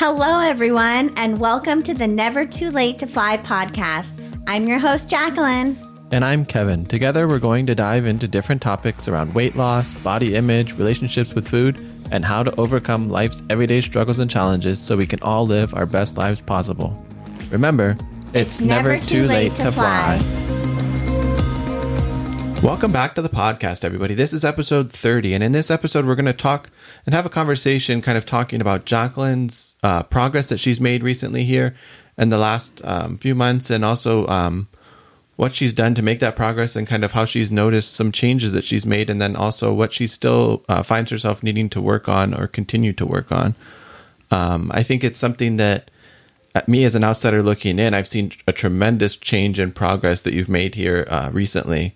Hello, everyone, and welcome to the Never Too Late to Fly podcast. I'm your host, Jacqueline. And I'm Kevin. Together, we're going to dive into different topics around weight loss, body image, relationships with food, and how to overcome life's everyday struggles and challenges so we can all live our best lives possible. Remember, it's, it's never, never, too, late, late to, to fly. fly. Welcome back to the podcast, everybody. This is episode 30. And in this episode, we're going to talk and have a conversation kind of talking about Jacqueline's uh, progress that she's made recently here in the last um, few months and also um, what she's done to make that progress and kind of how she's noticed some changes that she's made and then also what she still uh, finds herself needing to work on or continue to work on. Um, I think it's something that uh, me as an outsider looking in, I've seen a tremendous change in progress that you've made here uh, recently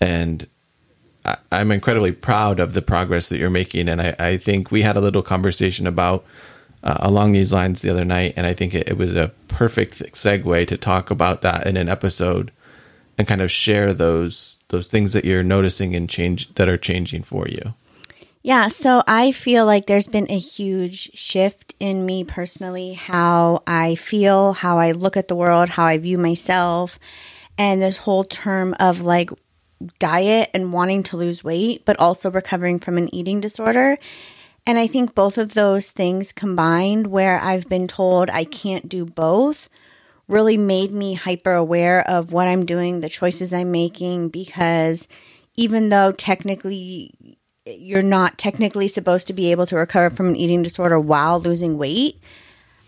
and I, am incredibly proud of the progress that you're making. And I, I think we had a little conversation about uh, along these lines the other night, and I think it, it, was a perfect segue to talk about that in an episode and kind of share those those things that you're noticing and change that are changing for you. Yeah, so I feel like there's been a huge shift in me personally, how I feel, how I look at the world, how I view myself, and this whole term of like diet and wanting to lose weight, but also recovering from an eating disorder. And I think both of those things combined, where I've been told I can't do both, really made me hyper aware of what I'm doing, the choices I'm making, because even though technically you're not technically supposed to be able to recover from an eating disorder while losing weight,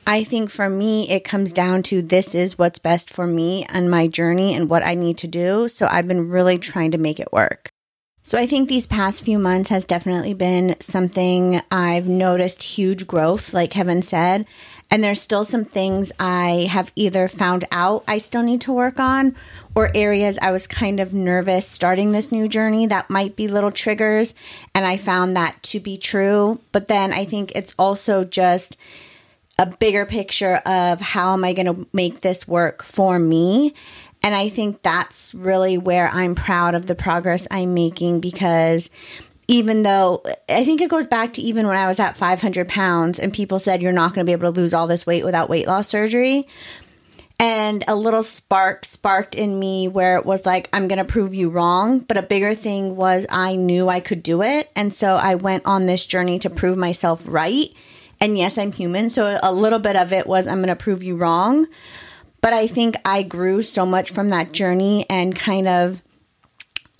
I think for me, it comes down to this is what's best for me and my journey and what I need to do. So I've been really trying to make it work. So I think these past few months has definitely been something I've noticed huge growth, like Kevin said. And there's still some things I have either found out I still need to work on or areas I was kind of nervous starting this new journey that might be little triggers. And I found that to be true. But then I think it's also just a bigger picture of how am I going to make this work for me. And I think that's really where I'm proud of the progress I'm making because even though I think it goes back to even when I was at 500 pounds and people said you're not going to be able to lose all this weight without weight loss surgery. And a little spark sparked in me where it was like, I'm going to prove you wrong. But a bigger thing was I knew I could do it. And so I went on this journey to prove myself right and yes, I'm human. So a little bit of it was, I'm going to prove you wrong. But I think I grew so much from that journey and kind of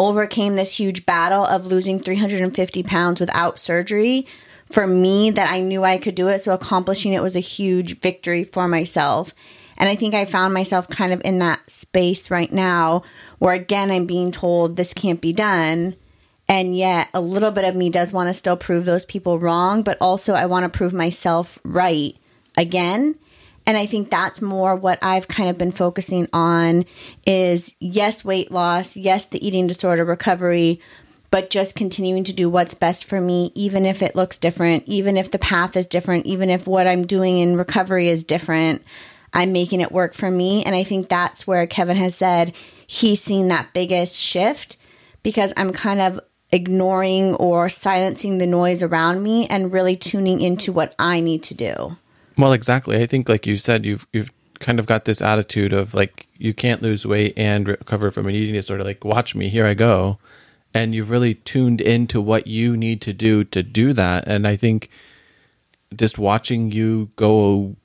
overcame this huge battle of losing 350 pounds without surgery for me that I knew I could do it. So accomplishing it was a huge victory for myself. And I think I found myself kind of in that space right now where, again, I'm being told this can't be done. And yet, a little bit of me does want to still prove those people wrong, but also I want to prove myself right again. And I think that's more what I've kind of been focusing on is yes, weight loss, yes, the eating disorder recovery, but just continuing to do what's best for me, even if it looks different, even if the path is different, even if what I'm doing in recovery is different. I'm making it work for me. And I think that's where Kevin has said he's seen that biggest shift because I'm kind of ignoring or silencing the noise around me and really tuning into what I need to do. Well, exactly. I think like you said you've you've kind of got this attitude of like you can't lose weight and recover from an eating disorder like watch me, here I go. And you've really tuned into what you need to do to do that and I think just watching you go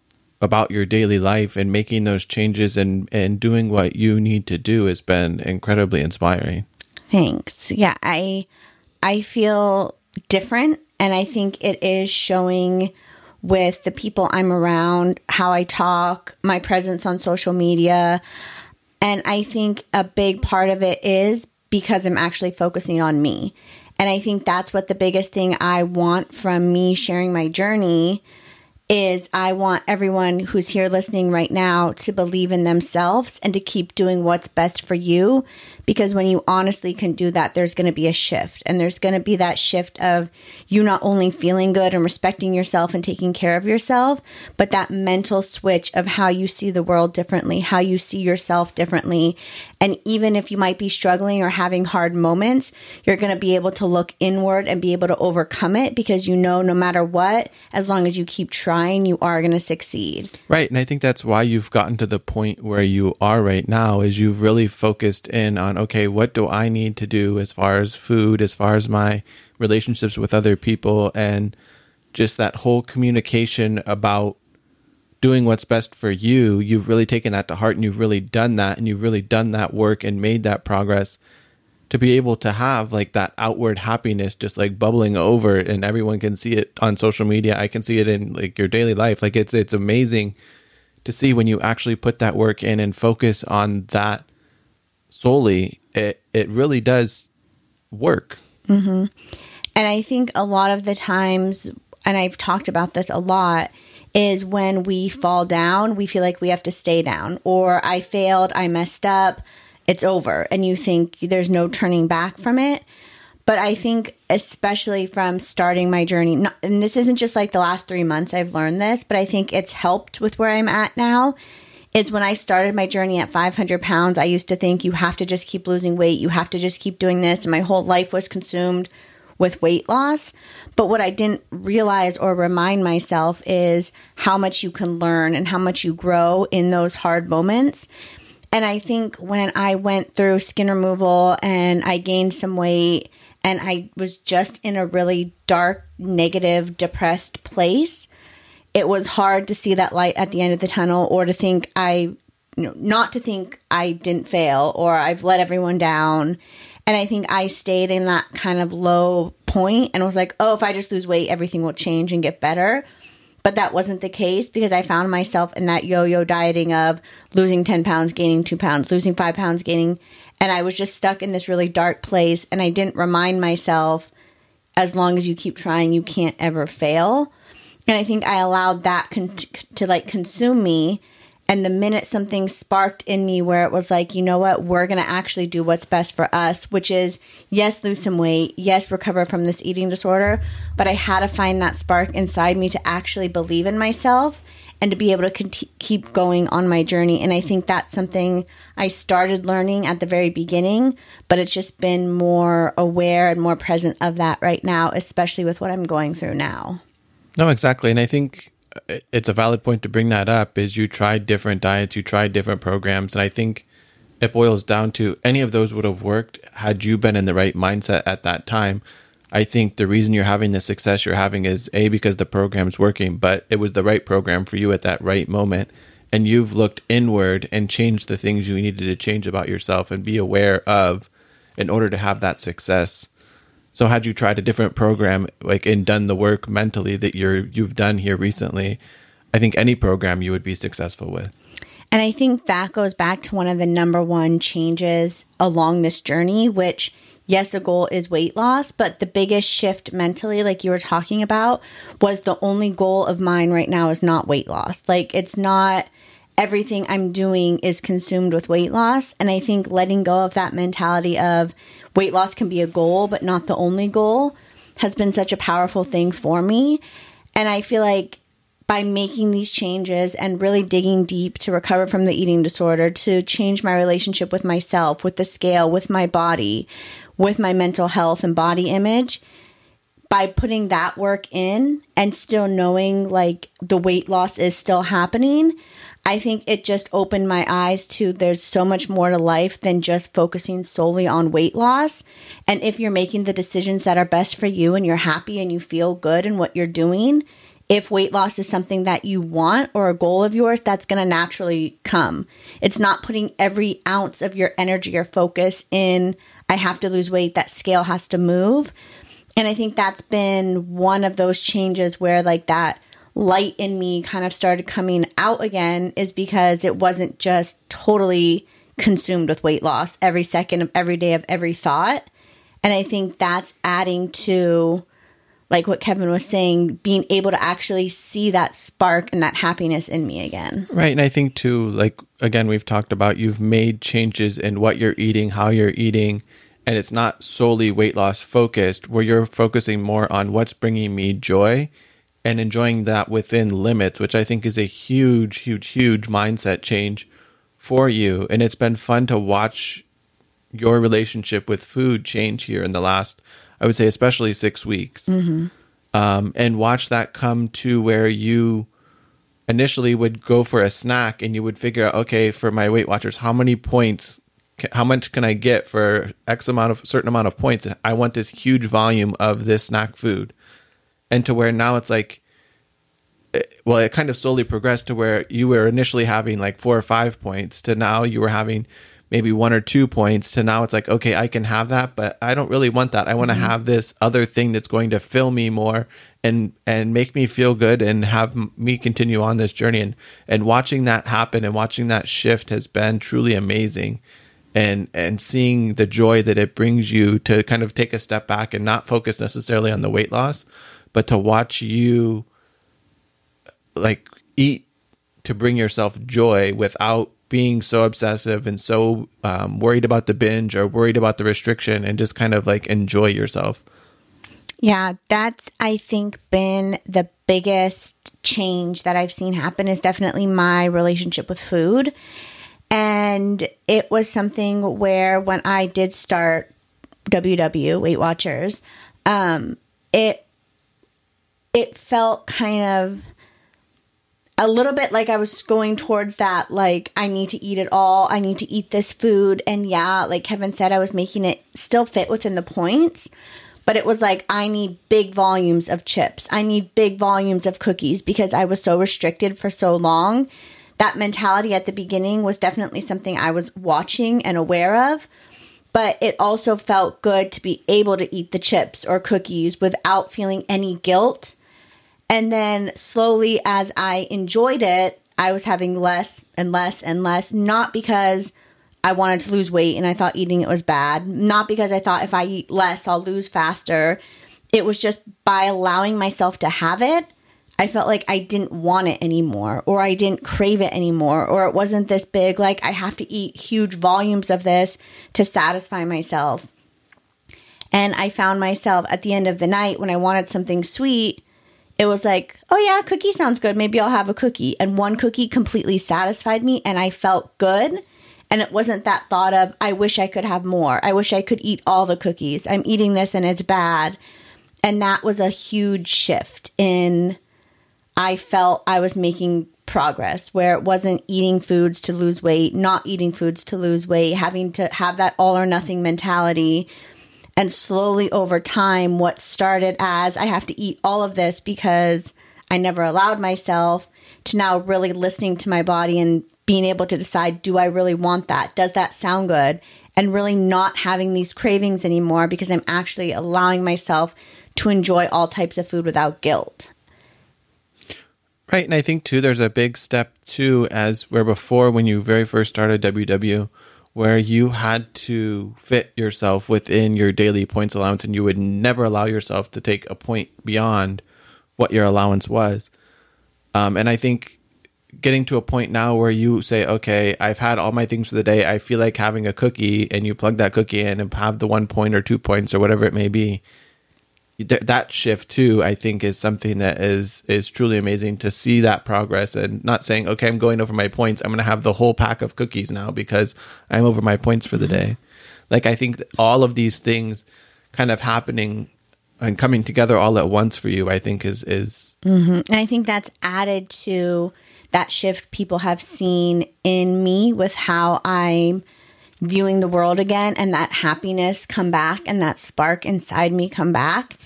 about your daily life and making those changes and and doing what you need to do has been incredibly inspiring. Thanks. Yeah, I I feel different and I think it is showing with the people I'm around, how I talk, my presence on social media. And I think a big part of it is because I'm actually focusing on me. And I think that's what the biggest thing I want from me sharing my journey is I want everyone who's here listening right now to believe in themselves and to keep doing what's best for you Because when you honestly can do that, there's going to be a shift. And there's going to be that shift of you not only feeling good and respecting yourself and taking care of yourself, but that mental switch of how you see the world differently, how you see yourself differently. And even if you might be struggling or having hard moments, you're going to be able to look inward and be able to overcome it because you know no matter what, as long as you keep trying, you are going to succeed. Right. And I think that's why you've gotten to the point where you are right now is you've really focused in on okay, what do I need to do as far as food, as far as my relationships with other people, and just that whole communication about doing what's best for you. You've really taken that to heart and you've really done that and you've really done that work and made that progress to be able to have like that outward happiness just like bubbling over and everyone can see it on social media i can see it in like your daily life like it's it's amazing to see when you actually put that work in and focus on that solely, it it really does work. Mm-hmm. And I think a lot of the times, and I've talked about this a lot, is when we fall down, we feel like we have to stay down, or I failed, I messed up, it's over, and you think there's no turning back from it. But I think, especially from starting my journey, not, and this isn't just like the last three months I've learned this, but I think it's helped with where I'm at now is when I started my journey at 500 pounds, I used to think you have to just keep losing weight, you have to just keep doing this. And my whole life was consumed with weight loss. But what I didn't realize or remind myself is how much you can learn and how much you grow in those hard moments. And I think when I went through skin removal and I gained some weight and I was just in a really dark, negative, depressed place, it was hard to see that light at the end of the tunnel or to think I, you know, not to think I didn't fail or I've let everyone down. And I think I stayed in that kind of low point and was like, oh, if I just lose weight, everything will change and get better. But that wasn't the case because I found myself in that yo yo dieting of losing 10 pounds, gaining two pounds, losing five pounds, gaining. And I was just stuck in this really dark place. And I didn't remind myself as long as you keep trying, you can't ever fail. And I think I allowed that con- to like consume me. And the minute something sparked in me where it was like, you know what, we're going to actually do what's best for us, which is, yes, lose some weight, yes, recover from this eating disorder. But I had to find that spark inside me to actually believe in myself and to be able to keep going on my journey. And I think that's something I started learning at the very beginning, but it's just been more aware and more present of that right now, especially with what I'm going through now. No, exactly. And I think uh, it's a valid point to bring that up is you tried different diets, you tried different programs, and I think it boils down to any of those would have worked had you been in the right mindset at that time. I think the reason you're having the success you're having is A because the program's working, but it was the right program for you at that right moment and you've looked inward and changed the things you needed to change about yourself and be aware of in order to have that success. So had you tried a different program, like and done the work mentally that you're you've done here recently, I think any program you would be successful with. And I think that goes back to one of the number one changes along this journey, which yes, the goal is weight loss, but the biggest shift mentally, like you were talking about, was the only goal of mine right now is not weight loss. Like it's not everything I'm doing is consumed with weight loss. And I think letting go of that mentality of weight loss can be a goal, but not the only goal, has been such a powerful thing for me. And I feel like by making these changes and really digging deep to recover from the eating disorder, to change my relationship with myself, with the scale, with my body, with my mental health and body image, by putting that work in and still knowing like the weight loss is still happening, I think it just opened my eyes to there's so much more to life than just focusing solely on weight loss. And if you're making the decisions that are best for you and you're happy and you feel good in what you're doing, if weight loss is something that you want or a goal of yours, that's going to naturally come. It's not putting every ounce of your energy or focus in, I have to lose weight, that scale has to move. And I think that's been one of those changes where, like, that light in me kind of started coming out again is because it wasn't just totally consumed with weight loss every second of every day of every thought. And I think that's adding to like what Kevin was saying, being able to actually see that spark and that happiness in me again. Right. And I think, too, like, again, we've talked about you've made changes in what you're eating, how you're eating, and it's not solely weight loss focused, where you're focusing more on what's bringing me joy and enjoying that within limits, which I think is a huge, huge, huge mindset change for you. And it's been fun to watch your relationship with food change here in the last, I would say, especially six weeks. Mm-hmm. Um, and watch that come to where you initially would go for a snack and you would figure out, okay, for my Weight Watchers, how many points, how much can I get for X amount of certain amount of points? I want this huge volume of this snack food. And to where now it's like, eh, well, it kind of slowly progressed to where you were initially having like four or five points to now you were having maybe one or two points to now it's like okay i can have that but i don't really want that. I want to mm-hmm. have this other thing that's going to fill me more and and make me feel good and have me continue on this journey. And and watching that happen and watching that shift has been truly amazing. And and seeing the joy that it brings you to kind of take a step back and not focus necessarily on the weight loss but to watch you like eat to bring yourself joy without being so obsessive and so um, worried about the binge or worried about the restriction and just kind of like enjoy yourself. Yeah, that's, I think, been the biggest change that I've seen happen is definitely my relationship with food. And it was something where when I did start WW Weight Watchers, um, it it felt kind of a little bit like I was going towards that, like, I need to eat it all. I need to eat this food. And yeah, like Kevin said, I was making it still fit within the points, but it was like, I need big volumes of chips. I need big volumes of cookies because I was so restricted for so long. That mentality at the beginning was definitely something I was watching and aware of. But it also felt good to be able to eat the chips or cookies without feeling any guilt and then slowly, as I enjoyed it, I was having less and less and less, not because I wanted to lose weight and I thought eating it was bad, not because I thought if I eat less, I'll lose faster. It was just by allowing myself to have it, I felt like I didn't want it anymore, or I didn't crave it anymore, or it wasn't this big, like I have to eat huge volumes of this to satisfy myself. And I found myself at the end of the night when I wanted something sweet it was like, oh yeah, cookie sounds good. Maybe I'll have a cookie. And one cookie completely satisfied me and I felt good. And it wasn't that thought of, I wish I could have more. I wish I could eat all the cookies. I'm eating this and it's bad. And that was a huge shift in, I felt I was making progress where it wasn't eating foods to lose weight, not eating foods to lose weight, having to have that all or nothing mentality and slowly over time, what started as I have to eat all of this because I never allowed myself to now really listening to my body and being able to decide do I really want that? Does that sound good? And really not having these cravings anymore because I'm actually allowing myself to enjoy all types of food without guilt. Right. And I think too, there's a big step too, as where before when you very first started WW, where you had to fit yourself within your daily points allowance and you would never allow yourself to take a point beyond what your allowance was. Um, and I think getting to a point now where you say, okay, I've had all my things for the day. I feel like having a cookie, and you plug that cookie in and have the one point or two points or whatever it may be that shift too i think is something that is is truly amazing to see that progress and not saying okay i'm going over my points. I'm going to have the whole pack of cookies now because i'm over my points for the day. Like i think all of these things kind of happening and coming together all at once for you i think is is mm-hmm. and i think that's added to that shift people have seen in me with how i'm viewing the world again and that happiness come back and that spark inside me come back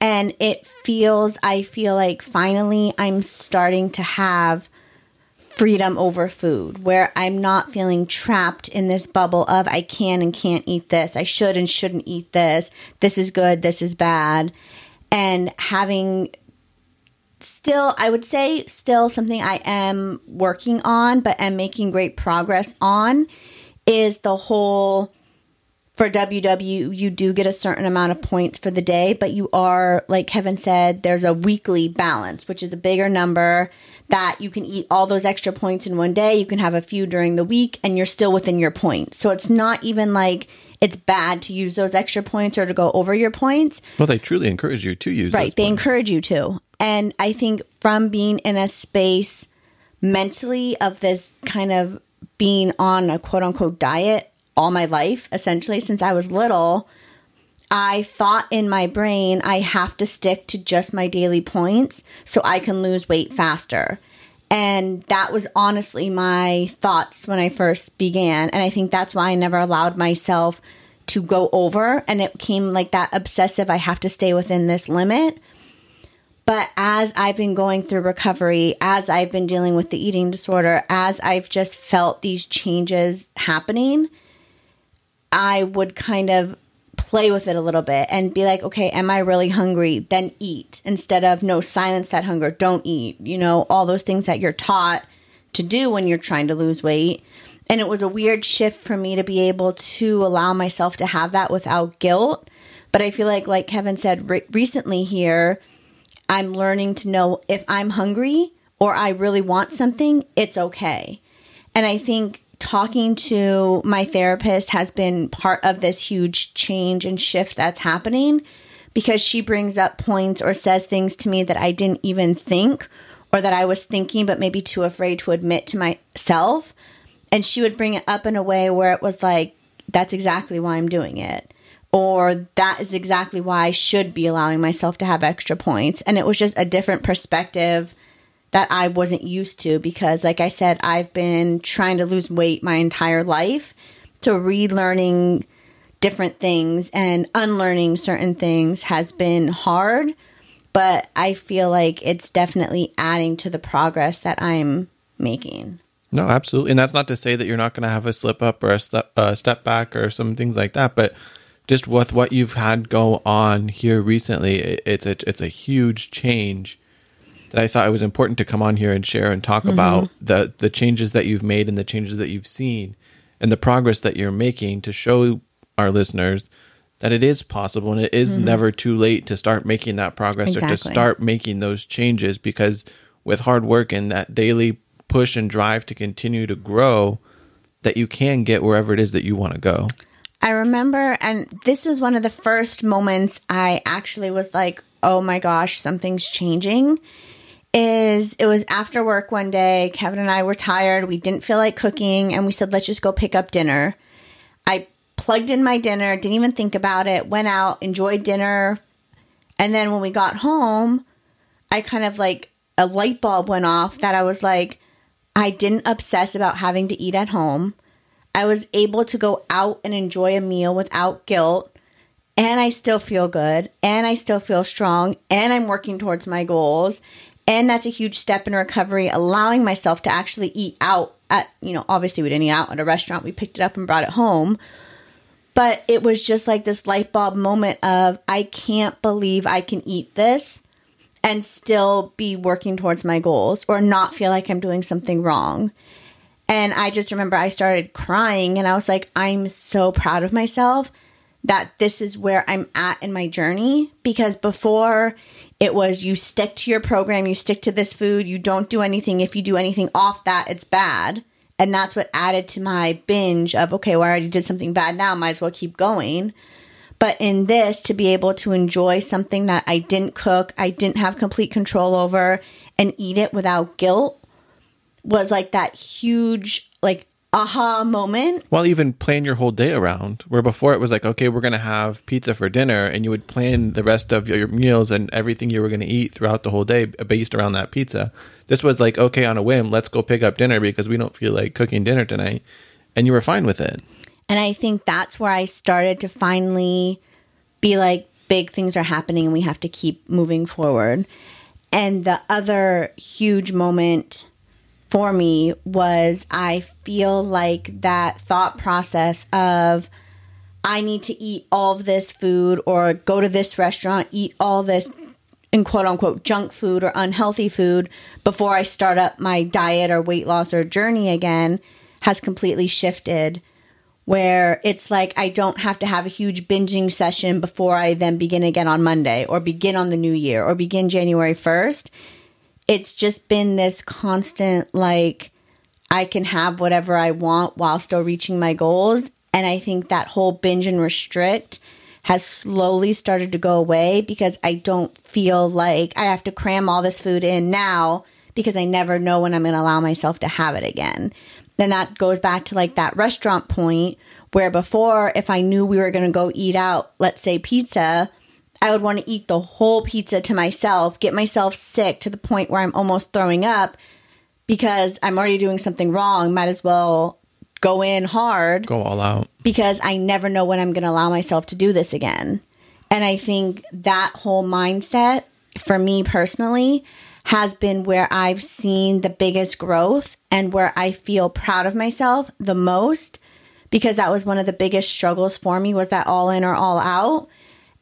and it feels, I feel like finally I'm starting to have freedom over food where I'm not feeling trapped in this bubble of I can and can't eat this. I should and shouldn't eat this. This is good. This is bad. And having still, I would say, still something I am working on, but am making great progress on is the whole for WW, you do get a certain amount of points for the day, but you are, like Kevin said, there's a weekly balance, which is a bigger number that you can eat all those extra points in one day. You can have a few during the week, and you're still within your points. So it's not even like it's bad to use those extra points or to go over your points. Well, they truly encourage you to use Right. They points. encourage you to. And I think from being in a space mentally of this kind of being on a quote unquote diet all my life, essentially since I was little, I thought in my brain I have to stick to just my daily points so I can lose weight faster. And that was honestly my thoughts when I first began. And I think that's why I never allowed myself to go over. And it came like that obsessive, I have to stay within this limit. But as I've been going through recovery, as I've been dealing with the eating disorder, as I've just felt these changes happening, I would kind of play with it a little bit and be like, okay, am I really hungry? Then eat instead of no, silence that hunger, don't eat. You know, all those things that you're taught to do when you're trying to lose weight. And it was a weird shift for me to be able to allow myself to have that without guilt. But I feel like, like Kevin said re- recently here, I'm learning to know if I'm hungry or I really want something, it's okay. And I think talking to my therapist has been part of this huge change and shift that's happening because she brings up points or says things to me that I didn't even think or that I was thinking but maybe too afraid to admit to myself. And she would bring it up in a way where it was like, that's exactly why I'm doing it. Or that is exactly why I should be allowing myself to have extra points. And it was just a different perspective that I wasn't used to because, like I said, I've been trying to lose weight my entire life. So, relearning different things and unlearning certain things has been hard, but I feel like it's definitely adding to the progress that I'm making. No, absolutely. And that's not to say that you're not going to have a slip up or a step, uh, step back or some things like that, but just with what you've had go on here recently, it, it's a, it's a huge change that I thought it was important to come on here and share and talk mm-hmm. about the the changes that you've made and the changes that you've seen and the progress that you're making to show our listeners that it is possible and it is mm-hmm. never too late to start making that progress exactly. or to start making those changes because with hard work and that daily push and drive to continue to grow that you can get wherever it is that you want to go. I remember and this was one of the first moments I actually was like, "Oh my gosh, something's changing." Is it was after work one day. Kevin and I were tired. We didn't feel like cooking, and we said, let's just go pick up dinner. I plugged in my dinner, didn't even think about it, went out, enjoyed dinner. And then when we got home, I kind of like a light bulb went off that I was like, I didn't obsess about having to eat at home. I was able to go out and enjoy a meal without guilt. And I still feel good. And I still feel strong. And I'm working towards my goals. And that's a huge step in recovery, allowing myself to actually eat out at, you know, obviously we didn't eat out at a restaurant. We picked it up and brought it home. But it was just like this light bulb moment of, I can't believe I can eat this and still be working towards my goals or not feel like I'm doing something wrong. And I just remember I started crying and I was like, I'm so proud of myself that this is where I'm at in my journey because before it was you stick to your program, you stick to this food, you don't do anything. If you do anything off that, it's bad. And that's what added to my binge of, okay, well, I already did something bad now, might as well keep going. But in this, to be able to enjoy something that I didn't cook, I didn't have complete control over, and eat it without guilt was like that huge, like, aha moment. Well, even plan your whole day around. Where before it was like, okay, we're gonna have pizza for dinner, and you would plan the rest of your meals and everything you were gonna eat throughout the whole day based around that pizza. This was like, okay, on a whim, let's go pick up dinner because we don't feel like cooking dinner tonight, and you were fine with it. And I think that's where I started to finally be like, big things are happening, and we have to keep moving forward. And the other huge moment for me was I feel like that thought process of I need to eat all of this food or go to this restaurant, eat all this in quote unquote junk food or unhealthy food before I start up my diet or weight loss or journey again has completely shifted where it's like I don't have to have a huge binging session before I then begin again on Monday or begin on the new year or begin January 1st. It's just been this constant, like, I can have whatever I want while still reaching my goals. And I think that whole binge and restrict has slowly started to go away because I don't feel like I have to cram all this food in now because I never know when I'm going to allow myself to have it again then that goes back to like that restaurant point where before, if I knew we were going to go eat out, let's say pizza, I would want to eat the whole pizza to myself, get myself sick to the point where I'm almost throwing up because I'm already doing something wrong. Might as well go in hard. Go all out. Because I never know when I'm going to allow myself to do this again. And I think that whole mindset for me personally has been where I've seen the biggest growth and where I feel proud of myself the most because that was one of the biggest struggles for me was that all in or all out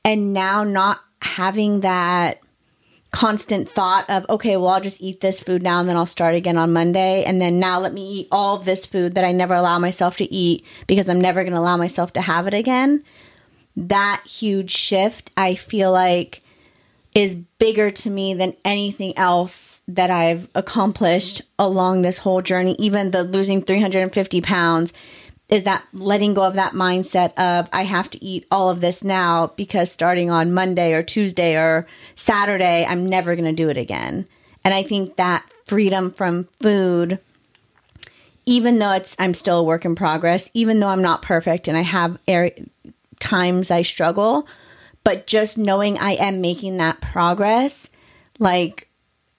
and now not having that constant thought of okay well I'll just eat this food now and then I'll start again on Monday and then now let me eat all of this food that I never allow myself to eat because I'm never going to allow myself to have it again that huge shift I feel like is bigger to me than anything else that I've accomplished along this whole journey. Even the losing 350 pounds is that letting go of that mindset of I have to eat all of this now because starting on Monday or Tuesday or Saturday, I'm never going to do it again. And I think that freedom from food even though it's I'm still a work in progress, even though I'm not perfect and I have er, times I struggle, but just knowing I am making that progress, like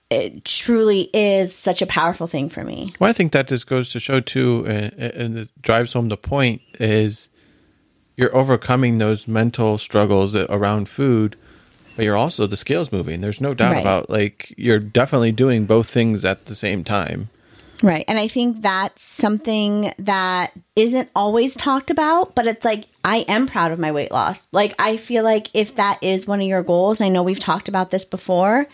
it truly is such a powerful thing for me. Well, I think that just goes to show too, and, it drives home the point is you're overcoming those mental struggles around food, but you're also the scales moving. There's no doubt right. about like you're definitely doing both things at the same time. Right. And I think that's something that isn't always talked about, but it's like I am proud of my weight loss. Like I feel like if that is one of your goals, I know we've talked about this before,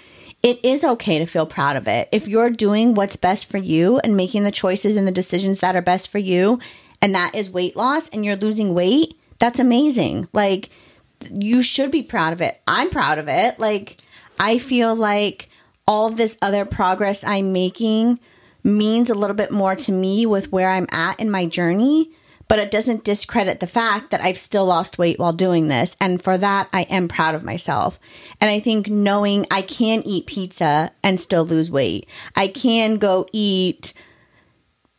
it is okay to feel proud of it. If you're doing what's best for you and making the choices and the decisions that are best for you, and that is weight loss and you're losing weight, that's amazing. Like you should be proud of it. I'm proud of it. Like I feel like all of this other progress I'm making means a little bit more to me with where I'm at in my journey, but it doesn't discredit the fact that I've still lost weight while doing this. And for that, I am proud of myself. And I think knowing I can eat pizza and still lose weight, I can go eat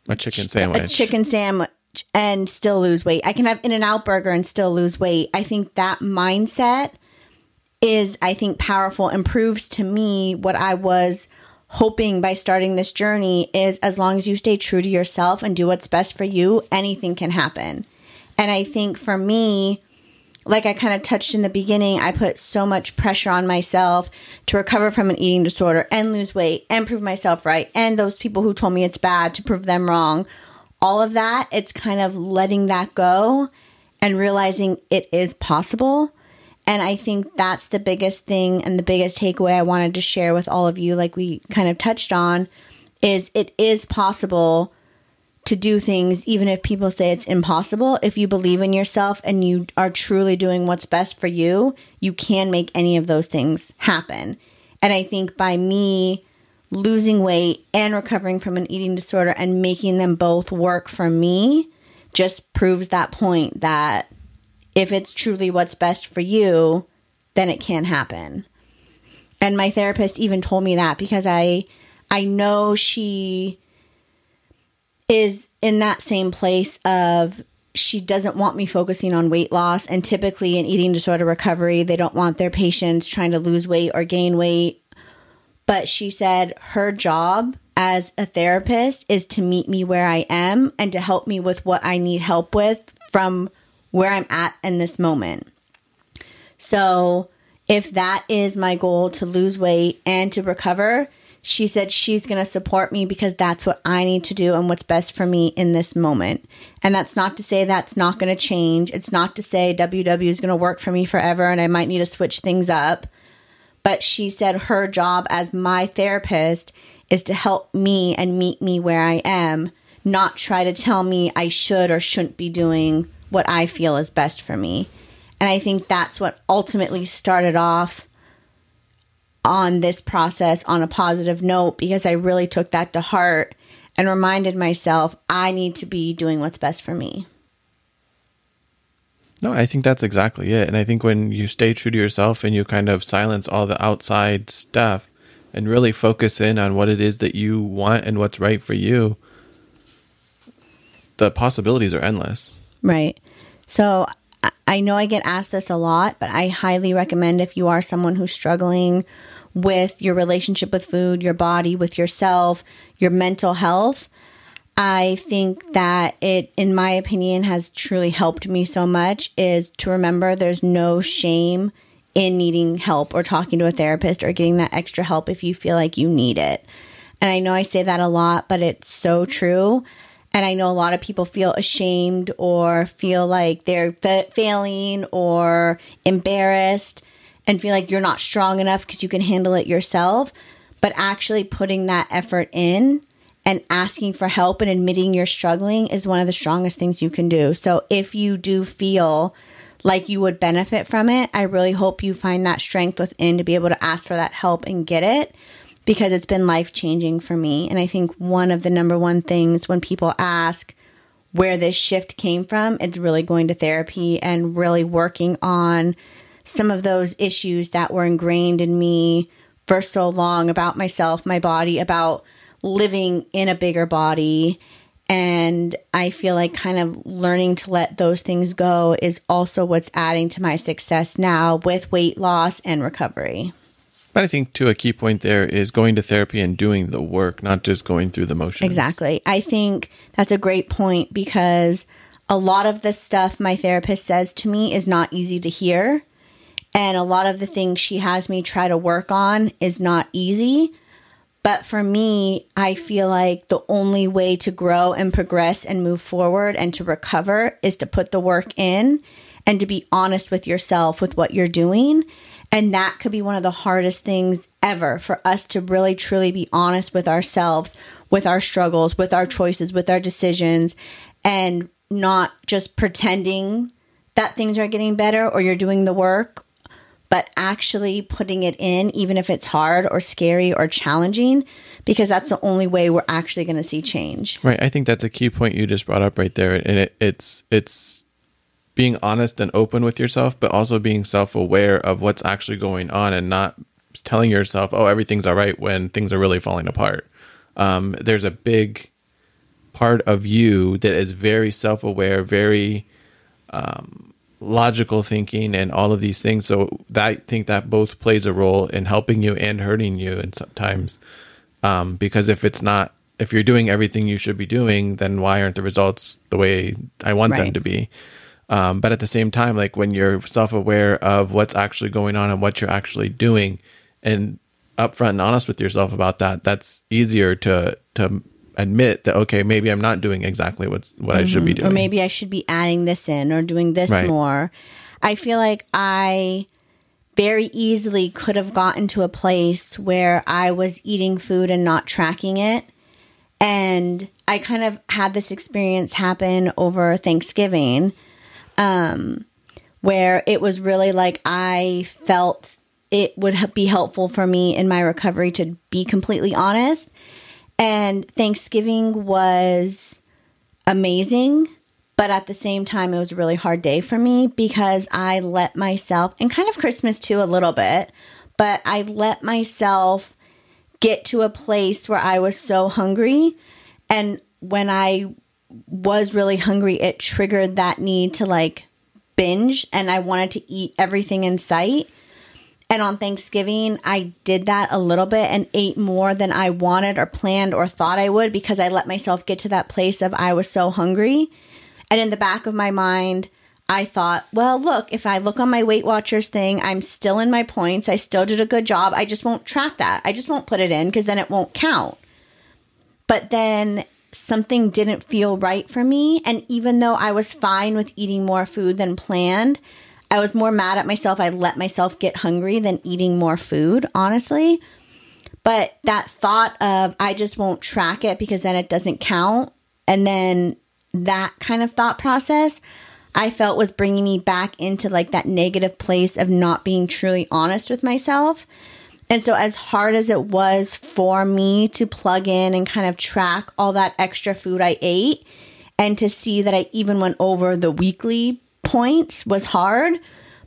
a chicken sandwich, a chicken sandwich and still lose weight. I can have In-N-Out burger and still lose weight. I think that mindset is, I think, powerful and proves to me what I was hoping by starting this journey is as long as you stay true to yourself and do what's best for you, anything can happen. And I think for me, like I kind of touched in the beginning, I put so much pressure on myself to recover from an eating disorder and lose weight and prove myself right. And those people who told me it's bad to prove them wrong. All of that, it's kind of letting that go and realizing it is possible and I think that's the biggest thing and the biggest takeaway I wanted to share with all of you, like we kind of touched on, is it is possible to do things even if people say it's impossible. If you believe in yourself and you are truly doing what's best for you, you can make any of those things happen. And I think by me losing weight and recovering from an eating disorder and making them both work for me just proves that point that if it's truly what's best for you, then it can happen. And my therapist even told me that because I I know she is in that same place of she doesn't want me focusing on weight loss and typically in eating disorder recovery they don't want their patients trying to lose weight or gain weight but she said her job as a therapist is to meet me where I am and to help me with what I need help with from where I'm at in this moment. So, if that is my goal to lose weight and to recover, she said she's going to support me because that's what I need to do and what's best for me in this moment. And that's not to say that's not going to change. It's not to say WW is going to work for me forever and I might need to switch things up. But she said her job as my therapist is to help me and meet me where I am not try to tell me I should or shouldn't be doing what I feel is best for me. And I think that's what ultimately started off on this process on a positive note because I really took that to heart and reminded myself I need to be doing what's best for me. No, I think that's exactly it. And I think when you stay true to yourself and you kind of silence all the outside stuff and really focus in on what it is that you want and what's right for you, the possibilities are endless. Right. So I know I get asked this a lot, but I highly recommend if you are someone who's struggling with your relationship with food, your body, with yourself, your mental health. I think that it, in my opinion, has truly helped me so much is to remember there's no shame in needing help or talking to a therapist or getting that extra help if you feel like you need it. And I know I say that a lot, but it's so true. And I know a lot of people feel ashamed or feel like they're fa- failing or embarrassed and feel like you're not strong enough because you can handle it yourself. But actually putting that effort in and asking for help and admitting you're struggling is one of the strongest things you can do. So if you do feel like you would benefit from it, I really hope you find that strength within to be able to ask for that help and get it because it's been life changing for me. And I think one of the number one things when people ask where this shift came from, it's really going to therapy and really working on some of those issues that were ingrained in me for so long about myself, my body, about living in a bigger body. And I feel like kind of learning to let those things go is also what's adding to my success now with weight loss and recovery. But I think to a key point there is going to therapy and doing the work, not just going through the motions. Exactly. I think that's a great point because a lot of the stuff my therapist says to me is not easy to hear. And a lot of the things she has me try to work on is not easy. But for me, I feel like the only way to grow and progress and move forward and to recover is to put the work in and to be honest with yourself with what you're doing. And that could be one of the hardest things ever for us to really truly be honest with ourselves, with our struggles, with our choices, with our decisions, and not just pretending that things are getting better or you're doing the work but actually putting it in, even if it's hard or scary or challenging, because that's the only way we're actually going to see change. Right. I think that's a key point you just brought up right there, and it, it's it's being honest and open with yourself, but also being self aware of what's actually going on, and not telling yourself, "Oh, everything's all right," when things are really falling apart. Um, there's a big part of you that is very self aware, very um, logical thinking and all of these things. So that, I think that both plays a role in helping you and hurting you and sometimes. Um, because if it's not, if you're doing everything you should be doing, then why aren't the results the way I want right. them to be? Um, but at the same time, like when you're self aware of what's actually going on and what you're actually doing and upfront and honest with yourself about that, that's easier to, to admit that okay maybe i'm not doing exactly what's what mm-hmm. i should be mm-hmm. doing or maybe i should be adding this in or doing this right. more i feel like i very easily could have gotten to a place where i was eating food and not tracking it and i kind of had this experience happen over thanksgiving um, where it was really like i felt it would be helpful for me in my recovery to be completely honest and Thanksgiving was amazing, but at the same time, it was a really hard day for me because I let myself, and kind of Christmas too, a little bit, but I let myself get to a place where I was so hungry. And when I was really hungry, it triggered that need to like binge, and I wanted to eat everything in sight. And on Thanksgiving, I did that a little bit and ate more than I wanted or planned or thought I would because I let myself get to that place of I was so hungry. And in the back of my mind, I thought, well, look, if I look on my Weight Watchers thing, I'm still in my points. I still did a good job. I just won't track that. I just won't put it in because then it won't count. But then something didn't feel right for me. And even though I was fine with eating more food than planned, I was more mad at myself. I let myself get hungry than eating more food, honestly. But that thought of I just won't track it because then it doesn't count And then that kind of thought process I felt was bringing me back into like that negative place of not being truly honest with myself. And so, as hard as it was for me to plug in and kind of track all that extra food I ate and to see that I even went over the weekly points was hard.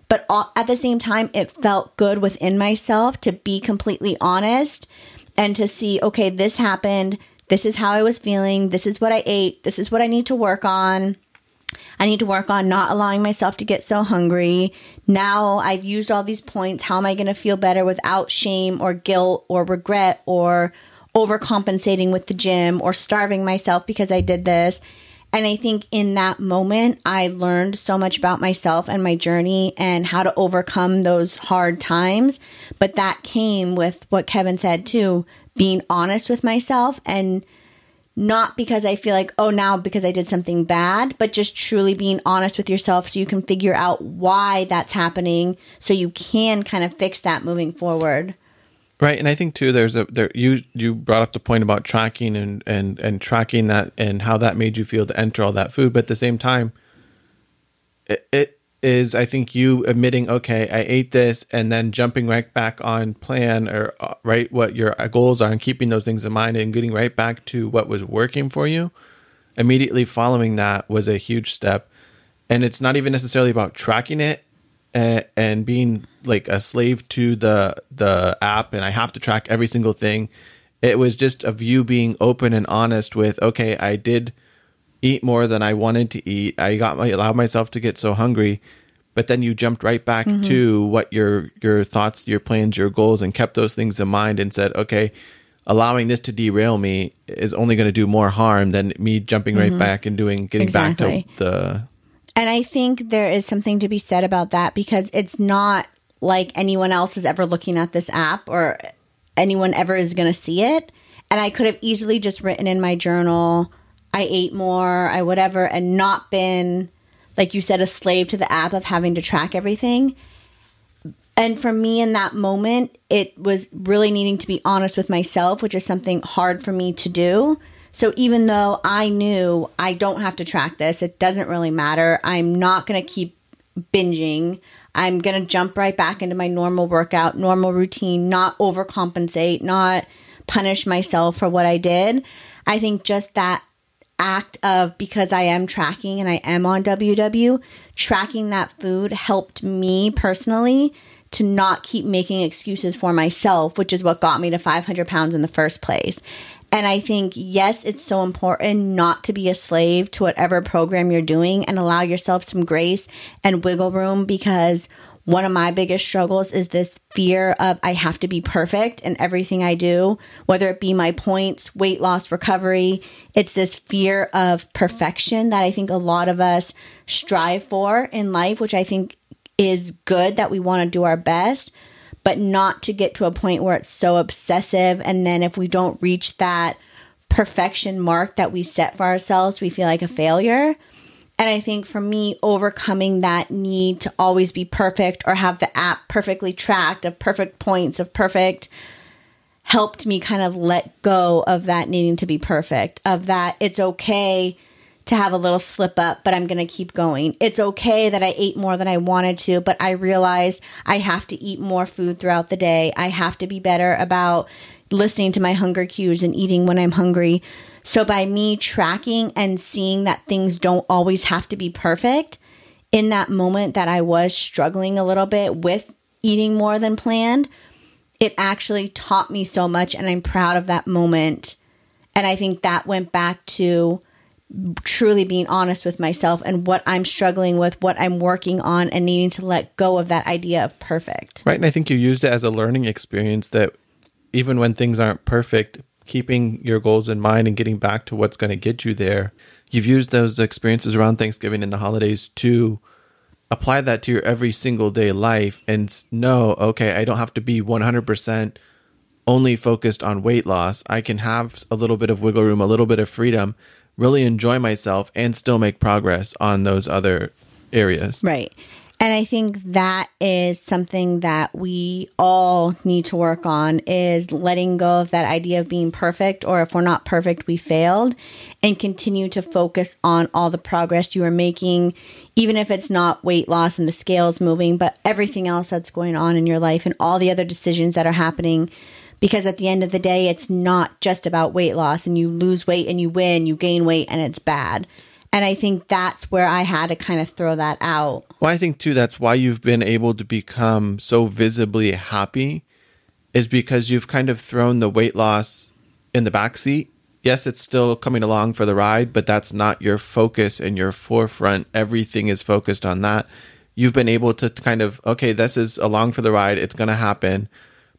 But at the same time, it felt good within myself to be completely honest and to see, okay, this happened. This is how I was feeling. This is what I ate. This is what I need to work on. I need to work on not allowing myself to get so hungry. Now I've used all these points. How am I going to feel better without shame or guilt or regret or overcompensating with the gym or starving myself because I did this? And I think in that moment, I learned so much about myself and my journey and how to overcome those hard times. But that came with what Kevin said too being honest with myself and not because I feel like, oh, now because I did something bad, but just truly being honest with yourself so you can figure out why that's happening so you can kind of fix that moving forward. Right, and I think too. There's a there. You you brought up the point about tracking and and and tracking that and how that made you feel to enter all that food, but at the same time, it, it is I think you admitting, okay, I ate this, and then jumping right back on plan or uh, right what your goals are, and keeping those things in mind, and getting right back to what was working for you. Immediately following that was a huge step, and it's not even necessarily about tracking it and, and being like a slave to the the app and I have to track every single thing. It was just of you being open and honest with, okay, I did eat more than I wanted to eat. I got my allowed myself to get so hungry, but then you jumped right back mm-hmm. to what your your thoughts, your plans, your goals, and kept those things in mind and said, okay, allowing this to derail me is only going to do more harm than me jumping mm-hmm. right back and doing getting exactly. back to the and I think there is something to be said about that because it's not like anyone else is ever looking at this app or anyone ever is going to see it. And I could have easily just written in my journal, I ate more, I whatever, and not been, like you said, a slave to the app of having to track everything. And for me in that moment, it was really needing to be honest with myself, which is something hard for me to do. So even though I knew I don't have to track this, it doesn't really matter. I'm not going to keep binging. I'm going to jump right back into my normal workout, normal routine, not overcompensate, not punish myself for what I did. I think just that act of because I am tracking and I am on WW, tracking that food helped me personally to not keep making excuses for myself, which is what got me to 500 pounds in the first place. And I think, yes, it's so important not to be a slave to whatever program you're doing and allow yourself some grace and wiggle room because one of my biggest struggles is this fear of I have to be perfect in everything I do, whether it be my points, weight loss, recovery. It's this fear of perfection that I think a lot of us strive for in life, which I think is good that we want to do our best but not to get to a point where it's so obsessive. And then if we don't reach that perfection mark that we set for ourselves, we feel like a failure. And I think for me, overcoming that need to always be perfect or have the app perfectly tracked of perfect points of perfect helped me kind of let go of that needing to be perfect, of that it's okay to have a little slip up, but I'm going to keep going. It's okay that I ate more than I wanted to, but I realized I have to eat more food throughout the day. I have to be better about listening to my hunger cues and eating when I'm hungry. So by me tracking and seeing that things don't always have to be perfect, in that moment that I was struggling a little bit with eating more than planned, it actually taught me so much and I'm proud of that moment. And I think that went back to truly being honest with myself and what I'm struggling with, what I'm working on, and needing to let go of that idea of perfect. Right. And I think you used it as a learning experience that even when things aren't perfect, keeping your goals in mind and getting back to what's going to get you there, you've used those experiences around Thanksgiving and the holidays to apply that to your every single day life and know, okay, I don't have to be 100% only focused on weight loss. I can have a little bit of wiggle room, a little bit of freedom really enjoy myself and still make progress on those other areas. Right. And I think that is something that we all need to work on is letting go of that idea of being perfect or if we're not perfect, we failed and continue to focus on all the progress you are making, even if it's not weight loss and the scales moving, but everything else that's going on in your life and all the other decisions that are happening. Because at the end of the day, it's not just about weight loss and you lose weight and you win, you gain weight and it's bad. And I think that's where I had to kind of throw that out. Well, I think too that's why you've been able to become so visibly happy is because you've kind of thrown the weight loss in the back seat. Yes, it's still coming along for the ride, but that's not your focus and your forefront. Everything is focused on that. You've been able to kind of, okay, this is along for the ride. It's going to happen.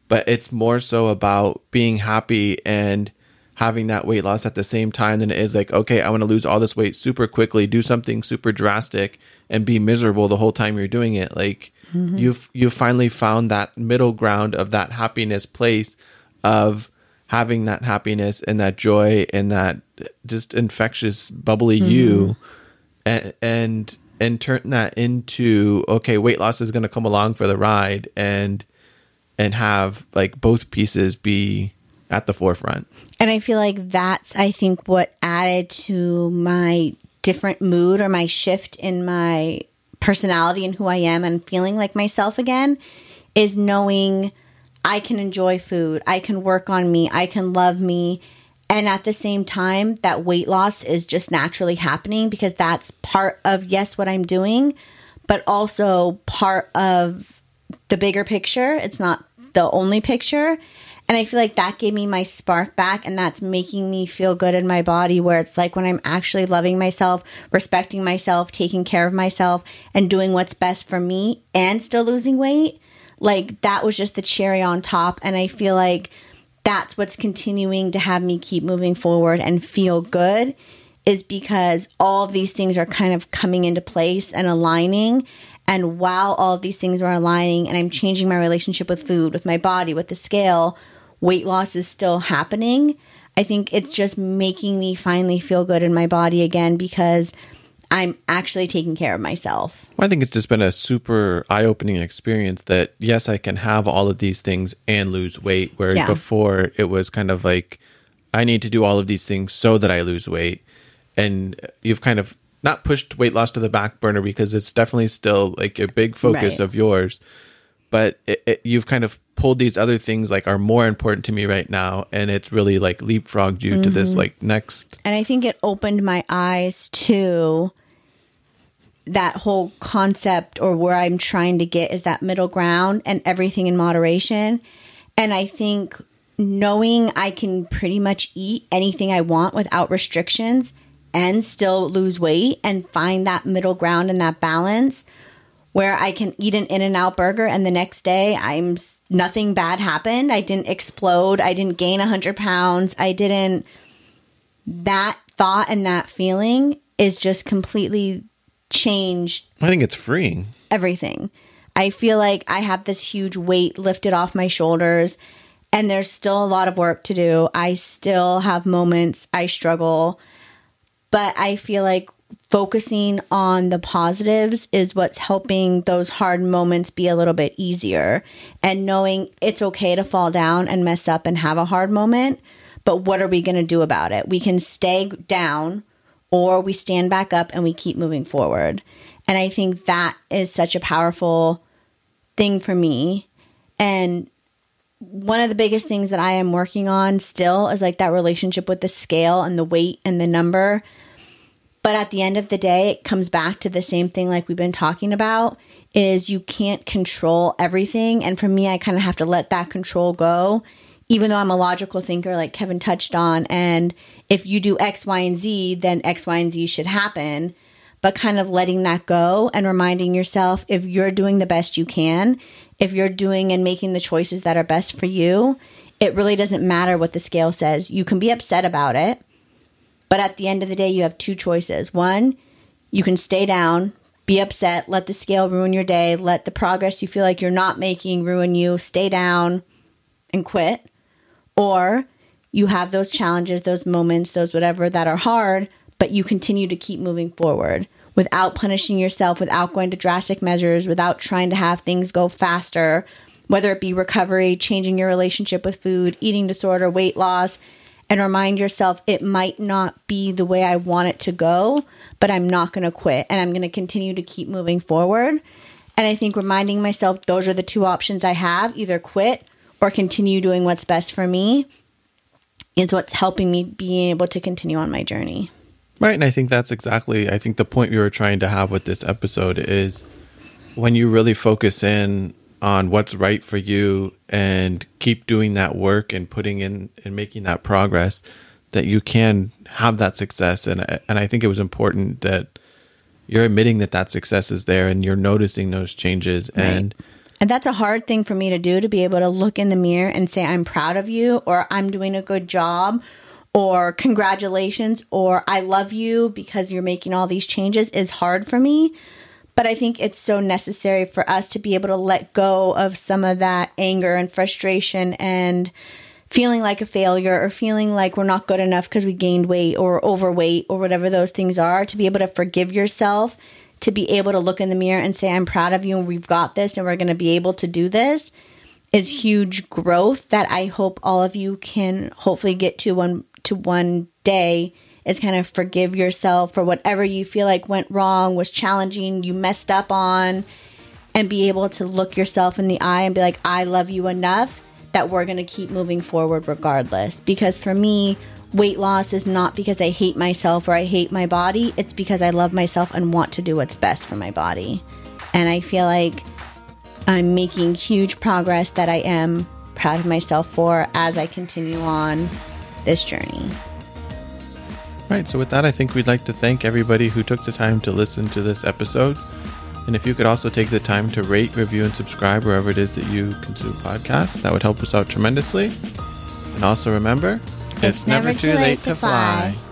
But it's more so about being happy and having that weight loss at the same time than it is like, okay, I want to lose all this weight super quickly, do something super drastic and be miserable the whole time you're doing it. Like mm-hmm. you've you've finally found that middle ground of that happiness place of having that happiness and that joy and that just infectious bubbly mm-hmm. you and and and turn that into okay weight loss is going to come along for the ride and and have like both pieces be at the forefront and I feel like that's, I think, what added to my different mood or my shift in my personality and who I am and feeling like myself again is knowing I can enjoy food, I can work on me, I can love me. And at the same time, that weight loss is just naturally happening because that's part of, yes, what I'm doing, but also part of the bigger picture. It's not the only picture. And I feel like that gave me my spark back, and that's making me feel good in my body. Where it's like when I'm actually loving myself, respecting myself, taking care of myself, and doing what's best for me, and still losing weight. Like that was just the cherry on top. And I feel like that's what's continuing to have me keep moving forward and feel good is because all these things are kind of coming into place and aligning. And while all these things are aligning and I'm changing my relationship with food, with my body, with the scale, weight loss is still happening. I think it's just making me finally feel good in my body again because I'm actually taking care of myself. Well, I think it's just been a super eye opening experience that, yes, I can have all of these things and lose weight. Where yeah. before it was kind of like, I need to do all of these things so that I lose weight. And you've kind of not pushed weight loss to the back burner because it's definitely still like a big focus right. of yours. But it, it, you've kind of pulled these other things like are more important to me right now and it's really like leapfrogged you mm-hmm. to this mm-hmm. like next and i think it opened my eyes to that whole concept or where i'm trying to get is that middle ground and everything in moderation and i think knowing i can pretty much eat anything i want without restrictions and still lose weight and find that middle ground and that balance where I can eat an In-N-Out burger and the next day I'm nothing bad happened. I didn't explode. I didn't gain 100 pounds. I didn't. That thought and that feeling is just completely changed. I think it's freeing. Everything. I feel like I have this huge weight lifted off my shoulders, and there's still a lot of work to do. I still have moments I struggle, but I feel like focusing on the positives is what's helping those hard moments be a little bit easier. And knowing it's okay to fall down and mess up and have a hard moment but what are we going to do about it? We can stay down or we stand back up and we keep moving forward. And i think that is such a powerful thing for me. And one of the biggest things that I am working on still is like that relationship with the scale and the weight and the number but at the end of the day, it comes back to the same thing like we've been talking about is you can't control everything and for me I kind of have to let that control go even though I'm a logical thinker like Kevin touched on and if you do X, Y, and Z, then X, Y, and Z should happen. But kind of letting that go and reminding yourself if you're doing the best you can, if you're doing and making the choices that are best for you, it really doesn't matter what the scale says. You can be upset about it but at the end of the day, you have two choices. One, you can stay down, be upset, let the scale ruin your day, let the progress you feel like you're not making ruin you, stay down and quit. Or you have those challenges, those moments, those whatever that are hard, but you continue to keep moving forward. without punishing yourself, without going to drastic measures, without trying to have things go faster, whether it be recovery, changing your relationship with food, eating disorder, weight loss, and remind yourself it might not be the way I want it to go, but I'm not going to quit and I'm going to continue to keep moving forward. And I think reminding myself those are the two options I have either quit or continue doing what's best for me is what's helping me being able to continue on my journey. Right. And I think that's exactly, I think the point we were trying to have with this episode is when you really focus in on what's right for you and keep doing that work and putting in and making that progress, that you can have that success. And, and I think it was important that you're admitting that that success is there and you're noticing those changes. Right. And, and that's a hard thing for me to do to be able to look in the mirror and say, I'm proud of you, or I'm doing a good job, or congratulations, or I love you because you're making all these changes is hard for me. But I think it's so necessary for us to be able to let go of some of that anger and frustration and feeling like a failure or feeling like we're not good enough because we gained weight or overweight or whatever those things are, to be able to forgive yourself to be able to look in the mirror and say, I'm proud of you and we've got this and we're going to be able to do this is huge growth that I hope all of you can hopefully get to one to one day is kind of forgive yourself for whatever you feel like went wrong, was challenging, you messed up on, and be able to look yourself in the eye and be like, I love you enough that we're going to keep moving forward regardless. Because for me, weight loss is not because I hate myself or I hate my body. It's because I love myself and want to do what's best for my body. And I feel like I'm making huge progress that I am proud of myself for as I continue on this journey. Right. So, with that, I think we'd like to thank everybody who took the time to listen to this episode. And if you could also take the time to rate, review, and subscribe wherever it is that you consume podcasts, that would help us out tremendously. And also remember, it's, it's never, never, too late, late to fly. fly.